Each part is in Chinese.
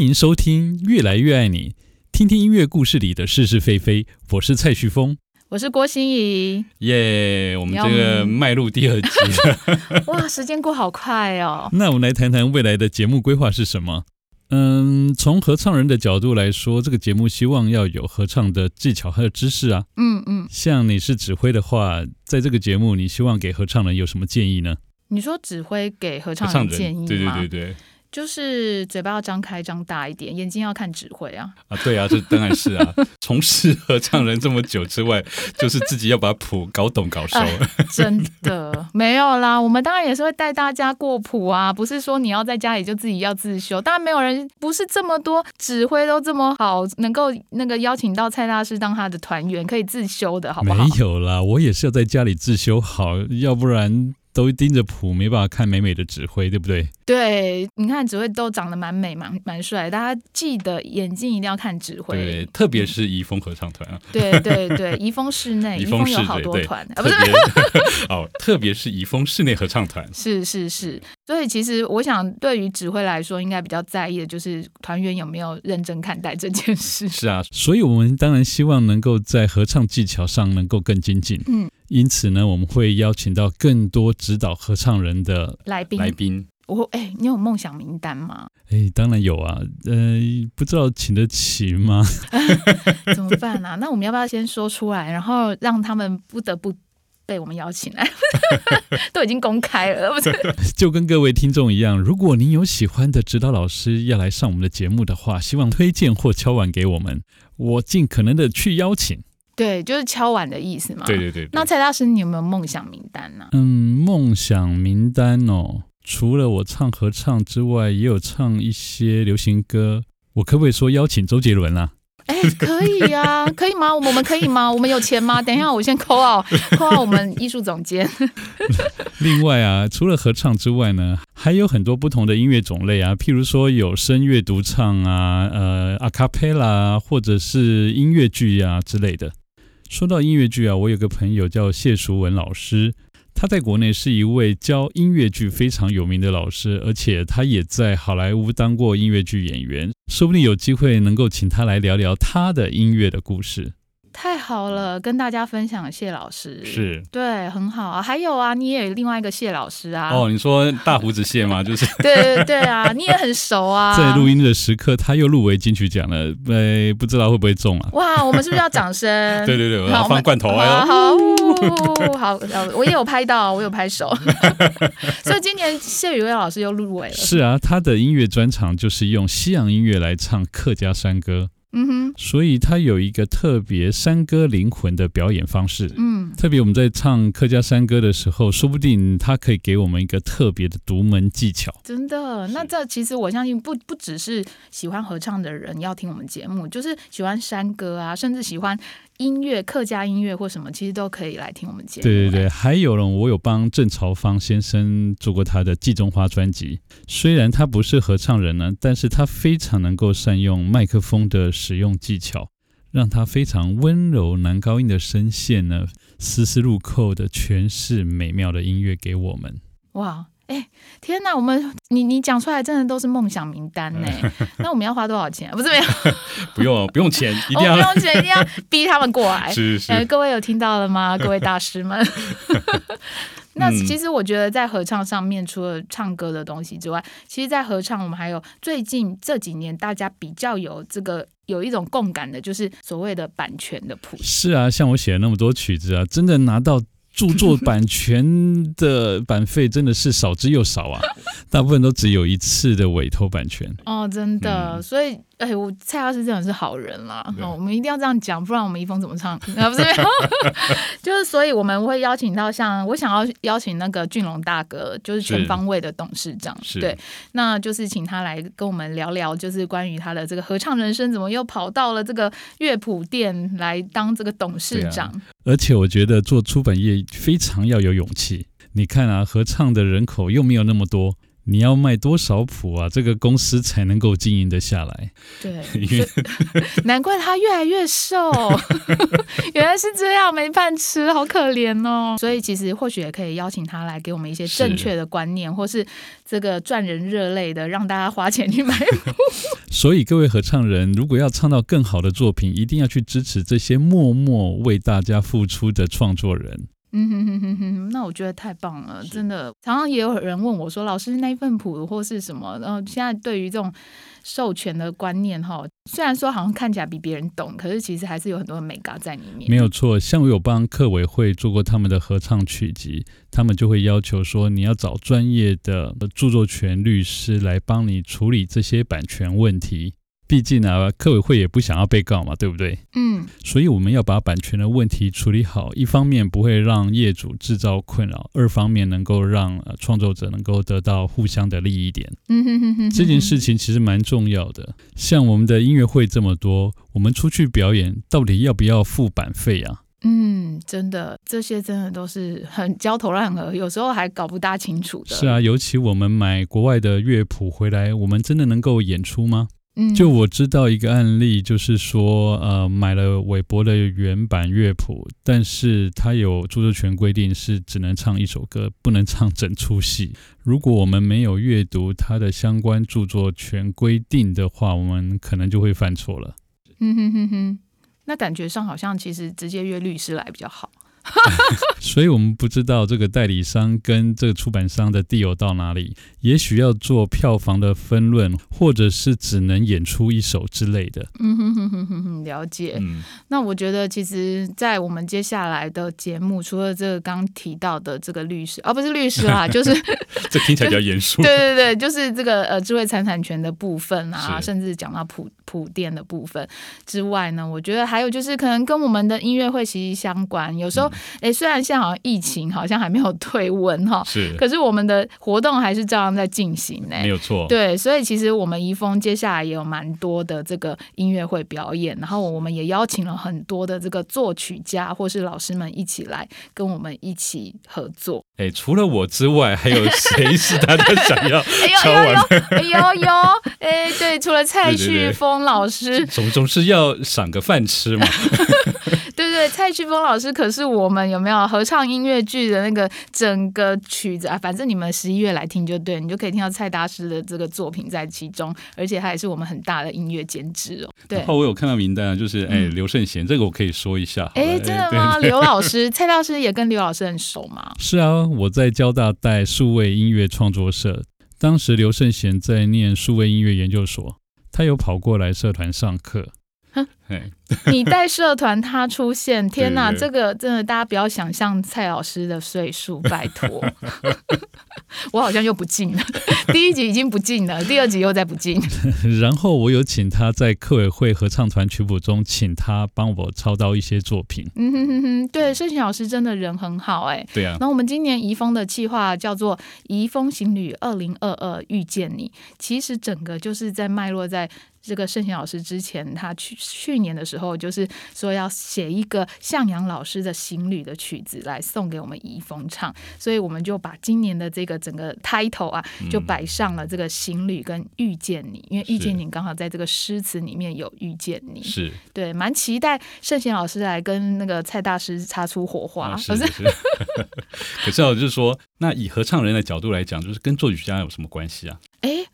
迎收听《越来越爱你》，听听音乐故事里的是是非非。我是蔡旭峰，我是郭心怡。耶，yeah, 我们这个迈入第二集了。哇，时间过好快哦。那我们来谈谈未来的节目规划是什么？嗯，从合唱人的角度来说，这个节目希望要有合唱的技巧和知识啊。嗯嗯。像你是指挥的话，在这个节目，你希望给合唱人有什么建议呢？你说指挥给合唱人建议吗？对对对对。就是嘴巴要张开张大一点，眼睛要看指挥啊！啊，对啊，这当然是啊。从事合唱人这么久之外，就是自己要把谱搞懂搞熟。真的没有啦，我们当然也是会带大家过谱啊，不是说你要在家里就自己要自修。当然没有人不是这么多指挥都这么好，能够那个邀请到蔡大师当他的团员可以自修的，好不好？没有啦，我也是要在家里自修好，要不然。都盯着谱，没办法看美美的指挥，对不对？对，你看指挥都长得蛮美、蛮蛮帅，大家记得眼睛一定要看指挥。对，特别是怡丰合唱团啊。对对对，怡丰室内，怡丰有好多团啊，不是？哦，特别是怡丰室内合唱团。是是是，所以其实我想，对于指挥来说，应该比较在意的就是团员有没有认真看待这件事。是啊，所以我们当然希望能够在合唱技巧上能够更精进。嗯。因此呢，我们会邀请到更多指导合唱人的来宾。来宾，我哎，你有梦想名单吗？哎，当然有啊。呃，不知道请得起吗？怎么办啊？那我们要不要先说出来，然后让他们不得不被我们邀请来？都已经公开了，不是？就跟各位听众一样，如果您有喜欢的指导老师要来上我们的节目的话，希望推荐或敲碗给我们，我尽可能的去邀请。对，就是敲碗的意思嘛。对对对，对。那蔡大师，你有没有梦想名单呢？嗯，梦想名单哦，除了我唱合唱之外，也有唱一些流行歌。我可不可以说邀请周杰伦啊？哎，可以啊，可以吗？我们可以吗？我们有钱吗？等一下，我先 call out，call out 我们艺术总监。另外啊，除了合唱之外呢，还有很多不同的音乐种类啊，譬如说有声乐独唱啊，呃，阿卡贝拉，或者是音乐剧啊之类的。说到音乐剧啊，我有个朋友叫谢淑文老师，他在国内是一位教音乐剧非常有名的老师，而且他也在好莱坞当过音乐剧演员，说不定有机会能够请他来聊聊他的音乐的故事。太好了，跟大家分享谢老师是对，很好啊。还有啊，你也有另外一个谢老师啊。哦，你说大胡子谢吗？就是对对对啊，你也很熟啊。在录音的时刻，他又入围金曲奖了，哎，不知道会不会中啊？哇，我们是不是要掌声？对对对，我要放罐头啊！好，好，我也有拍到，我有拍手。所以今年谢宇威老师又入围了。是啊，他的音乐专长就是用西洋音乐来唱客家山歌。嗯哼，所以他有一个特别山歌灵魂的表演方式。特别我们在唱客家山歌的时候，说不定他可以给我们一个特别的独门技巧。真的，那这其实我相信不不只是喜欢合唱的人要听我们节目，就是喜欢山歌啊，甚至喜欢。音乐、客家音乐或什么，其实都可以来听我们节目。对对对，还有呢，我有帮郑朝芳先生做过他的《季中花》专辑。虽然他不是合唱人呢，但是他非常能够善用麦克风的使用技巧，让他非常温柔男高音的声线呢，丝丝入扣的诠释美妙的音乐给我们。哇！哎，天哪！我们你你讲出来真的都是梦想名单呢。那我们要花多少钱啊？不是没有，不用不用钱，一定要、哦、不用钱，一定要逼他们过来。是是。各位有听到了吗？各位大师们。那其实我觉得在合唱上面，除了唱歌的东西之外，其实，在合唱我们还有最近这几年大家比较有这个有一种共感的，就是所谓的版权的普及。是啊，像我写了那么多曲子啊，真的拿到。著作版权的版费真的是少之又少啊，大部分都只有一次的委托版权。哦，真的，嗯、所以。哎，我蔡老师真的是好人啦，哦，我们一定要这样讲，不然我们一峰怎么唱？啊，不是，就是所以我们会邀请到像我想要邀请那个俊龙大哥，就是全方位的董事长，对，那就是请他来跟我们聊聊，就是关于他的这个合唱人生，怎么又跑到了这个乐谱店来当这个董事长。啊，而且我觉得做出版业非常要有勇气。你看啊，合唱的人口又没有那么多。你要卖多少谱啊？这个公司才能够经营得下来？对，因为 难怪他越来越瘦，原来是这样，没饭吃，好可怜哦。所以其实或许也可以邀请他来给我们一些正确的观念，是或是这个赚人热泪的，让大家花钱去买谱。所以各位合唱人，如果要唱到更好的作品，一定要去支持这些默默为大家付出的创作人。嗯哼哼哼哼，那我觉得太棒了，真的。常常也有人问我说：“老师，那一份谱或是什么？”然后现在对于这种授权的观念，哈，虽然说好像看起来比别人懂，可是其实还是有很多的美感在里面。没有错，像我有帮客委会做过他们的合唱曲集，他们就会要求说，你要找专业的著作权律师来帮你处理这些版权问题。毕竟啊，客委会也不想要被告嘛，对不对？嗯，所以我们要把版权的问题处理好，一方面不会让业主制造困扰，二方面能够让呃创作者能够得到互相的利益点。嗯哼哼哼，这件事情其实蛮重要的。像我们的音乐会这么多，我们出去表演到底要不要付版费啊？嗯，真的，这些真的都是很焦头烂额，有时候还搞不大清楚的。是啊，尤其我们买国外的乐谱回来，我们真的能够演出吗？就我知道一个案例，就是说，呃，买了韦伯的原版乐谱，但是他有著作权规定是只能唱一首歌，不能唱整出戏。如果我们没有阅读他的相关著作权规定的话，我们可能就会犯错了。嗯哼哼哼，那感觉上好像其实直接约律师来比较好。所以，我们不知道这个代理商跟这个出版商的 deal 到哪里，也许要做票房的分论，或者是只能演出一首之类的。嗯哼哼哼哼哼，了解。嗯，那我觉得，其实，在我们接下来的节目，除了这个刚提到的这个律师，而、哦、不是律师啦，就是这听起来比较严肃。对对对，就是这个呃，智慧财产权的部分啊，甚至讲到普普电的部分之外呢，我觉得还有就是可能跟我们的音乐会息息相关，有时候。哎，虽然现在好像疫情好像还没有退温哈，是，可是我们的活动还是照样在进行呢。没有错。对，所以其实我们怡丰接下来也有蛮多的这个音乐会表演，然后我们也邀请了很多的这个作曲家或是老师们一起来跟我们一起合作。哎，除了我之外，还有谁是大家想要敲碗的？哎呦呦，哎，对，除了 蔡旭峰老师，总总是要赏个饭吃嘛。对对，蔡旭峰老师可是我们有没有合唱音乐剧的那个整个曲子啊？反正你们十一月来听就对，你就可以听到蔡大师的这个作品在其中，而且他也是我们很大的音乐监制哦。对，然后我有看到名单啊，就是哎，刘圣贤，这个我可以说一下。哎，真的吗？刘老师，蔡大师也跟刘老师很熟吗？是啊，我在交大带数位音乐创作社，当时刘圣贤在念数位音乐研究所，他有跑过来社团上课。哼，你带社团他出现，天哪，这个真的大家不要想象蔡老师的岁数，拜托，我好像又不进了。第一集已经不进了，第二集又再不进。然后我有请他在客委会合唱团曲谱中，请他帮我操刀一些作品。嗯哼哼哼，对，盛贤老师真的人很好哎。对啊。那我们今年怡丰的计划叫做《怡丰行旅二零二二遇见你》，其实整个就是在脉络在。这个盛贤老师之前，他去去年的时候，就是说要写一个向阳老师的行旅的曲子来送给我们怡丰唱，所以我们就把今年的这个整个 title 啊，就摆上了这个行旅跟遇见你，因为遇见你刚好在这个诗词里面有遇见你，是对，蛮期待圣贤老师来跟那个蔡大师擦出火花。是是是，可是我就是说，那以合唱人的角度来讲，就是跟作曲家有什么关系啊？哎。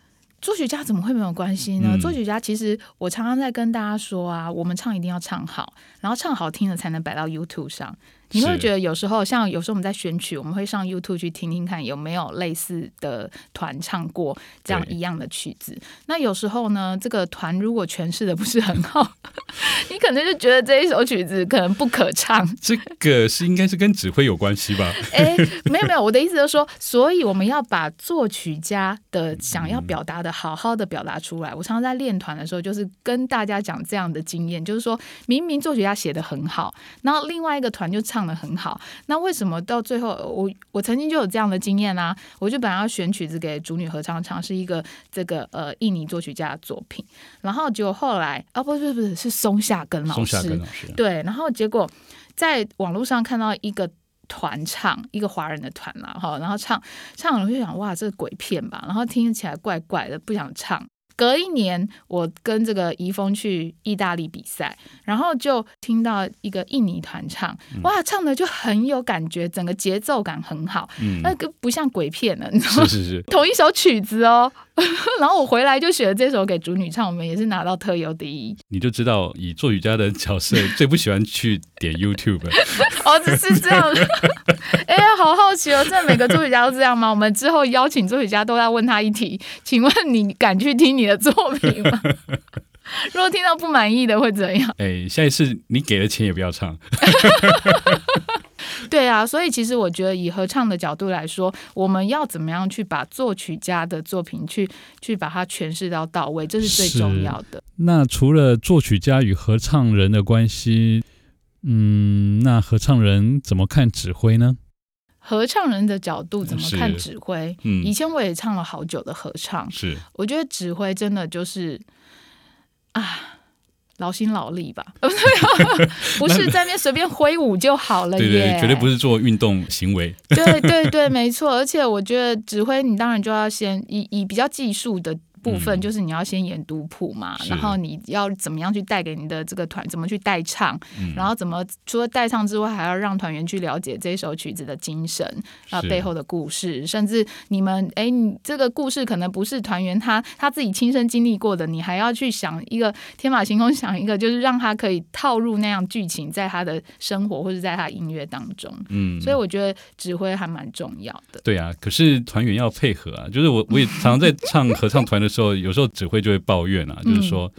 作曲家怎么会没有关系呢？嗯、作曲家其实我常常在跟大家说啊，我们唱一定要唱好，然后唱好听了才能摆到 YouTube 上。你会觉得有时候，像有时候我们在选曲，我们会上 YouTube 去听听看有没有类似的团唱过这样一样的曲子。那有时候呢，这个团如果诠释的不是很好，你可能就觉得这一首曲子可能不可唱。这个是应该是跟指挥有关系吧？哎，没有没有，我的意思就是说，所以我们要把作曲家的想要表达的好好的表达出来。我常常在练团的时候，就是跟大家讲这样的经验，就是说明明作曲家写的很好，然后另外一个团就唱。唱的很好，那为什么到最后我我曾经就有这样的经验啊？我就本来要选曲子给主女合唱唱，是一个这个呃印尼作曲家的作品，然后结果后来啊不是不是是松下根老师，松下根老师，对，然后结果在网络上看到一个团唱，一个华人的团啦，哈，然后唱唱，我就想哇，这个鬼片吧，然后听起来怪怪的，不想唱。隔一年，我跟这个怡峰去意大利比赛，然后就听到一个印尼团唱，哇，唱的就很有感觉，整个节奏感很好，嗯、那个不像鬼片了，你知道吗？是是是，同一首曲子哦。然后我回来就选了这首给主女唱，我们也是拿到特优第一。你就知道以作曲家的角色最不喜欢去点 YouTube。哦，只是这样。哎呀，好好奇哦，这每个作曲家都这样吗？我们之后邀请作曲家都要问他一题，请问你敢去听你的作品吗？如果听到不满意的会怎样？哎，下一次你给的钱也不要唱。对啊，所以其实我觉得以合唱的角度来说，我们要怎么样去把作曲家的作品去去把它诠释到到位，这是最重要的。那除了作曲家与合唱人的关系，嗯，那合唱人怎么看指挥呢？合唱人的角度怎么看指挥？嗯，以前我也唱了好久的合唱，是我觉得指挥真的就是啊。劳心劳力吧，不是在那边随便挥舞就好了耶。对对，绝对不是做运动行为。对对对，没错。而且我觉得指挥，你当然就要先以以比较技术的。部分就是你要先演读谱嘛，嗯、然后你要怎么样去带给你的这个团，怎么去带唱，嗯、然后怎么除了带唱之外，还要让团员去了解这首曲子的精神啊背后的故事，甚至你们哎，你这个故事可能不是团员他他自己亲身经历过的，你还要去想一个天马行空想一个，就是让他可以套入那样剧情在他的生活或者在他音乐当中。嗯，所以我觉得指挥还蛮重要的。对啊，可是团员要配合啊，就是我我也常常在唱合唱团的时候。有时候指挥就会抱怨啊，就是说，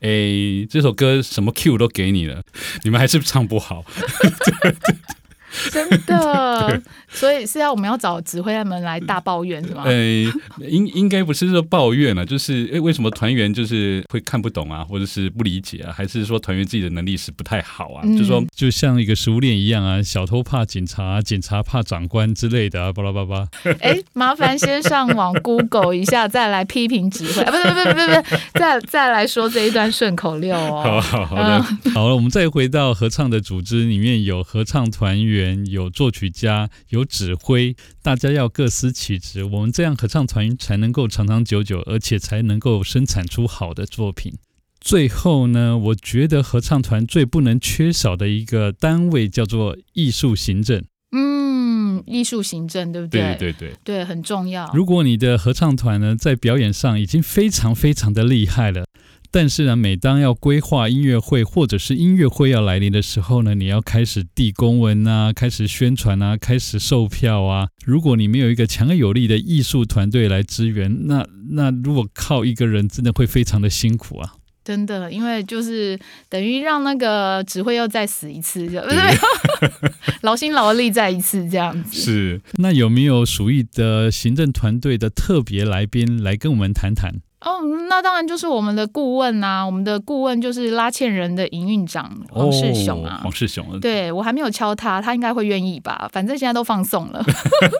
哎、嗯，这首歌什么 Q 都给你了，你们还是唱不好。真的，所以是要我们要找指挥他们来大抱怨是吗？呃，应应该不是说抱怨了，就是哎，为什么团员就是会看不懂啊，或者是不理解啊，还是说团员自己的能力是不太好啊？嗯、就说就像一个食物链一样啊，小偷怕警察，警察怕长官之类的啊，巴拉巴拉。哎，麻烦先上网 Google 一下，再来批评指挥啊，不是不是不是不是，再再来说这一段顺口溜哦。好好好的，嗯、好了，我们再回到合唱的组织里面有合唱团员。有作曲家，有指挥，大家要各司其职，我们这样合唱团才能够长长久久，而且才能够生产出好的作品。最后呢，我觉得合唱团最不能缺少的一个单位叫做艺术行政。嗯，艺术行政对不对？对对对，对，很重要。如果你的合唱团呢，在表演上已经非常非常的厉害了。但是呢，每当要规划音乐会或者是音乐会要来临的时候呢，你要开始递公文啊，开始宣传啊，开始售票啊。如果你没有一个强而有力的艺术团队来支援，那那如果靠一个人，真的会非常的辛苦啊。真的，因为就是等于让那个指挥又再死一次，就对 劳心劳力再一次这样子。是，那有没有属于的行政团队的特别来宾来跟我们谈谈？哦，那当然就是我们的顾问啊，我们的顾问就是拉纤人的营运长黄世雄啊，黄世雄，对，我还没有敲他，他应该会愿意吧？反正现在都放送了。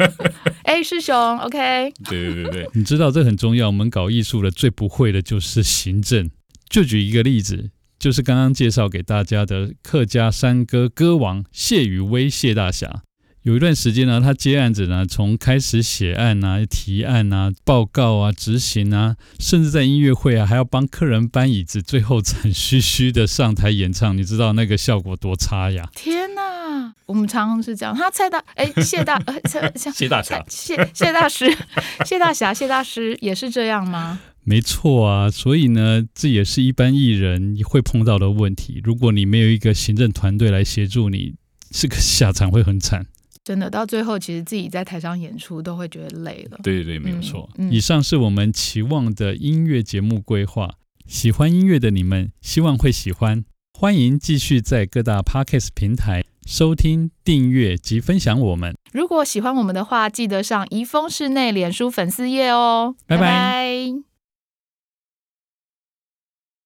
哎，世雄，OK？对对对对，你知道这很重要。我们搞艺术的最不会的就是行政。就举一个例子，就是刚刚介绍给大家的客家山歌歌王谢宇威谢大侠。有一段时间呢，他接案子呢，从开始写案啊、提案啊、报告啊、执行啊，甚至在音乐会啊，还要帮客人搬椅子，最后惨兮兮的上台演唱。你知道那个效果多差呀？天哪！我们常常是这样。他蔡大哎，谢大呃，谢大侠，谢谢大师，谢大侠，谢大师也是这样吗？没错啊，所以呢，这也是一般艺人会碰到的问题。如果你没有一个行政团队来协助你，这个下场会很惨。真的，到最后其实自己在台上演出都会觉得累了。对对对，没有错。嗯，以上是我们期望的音乐节目规划。喜欢音乐的你们，希望会喜欢。欢迎继续在各大 Podcast 平台收听、订阅及分享我们。如果喜欢我们的话，记得上怡丰室内脸书粉丝页哦。拜拜。拜拜。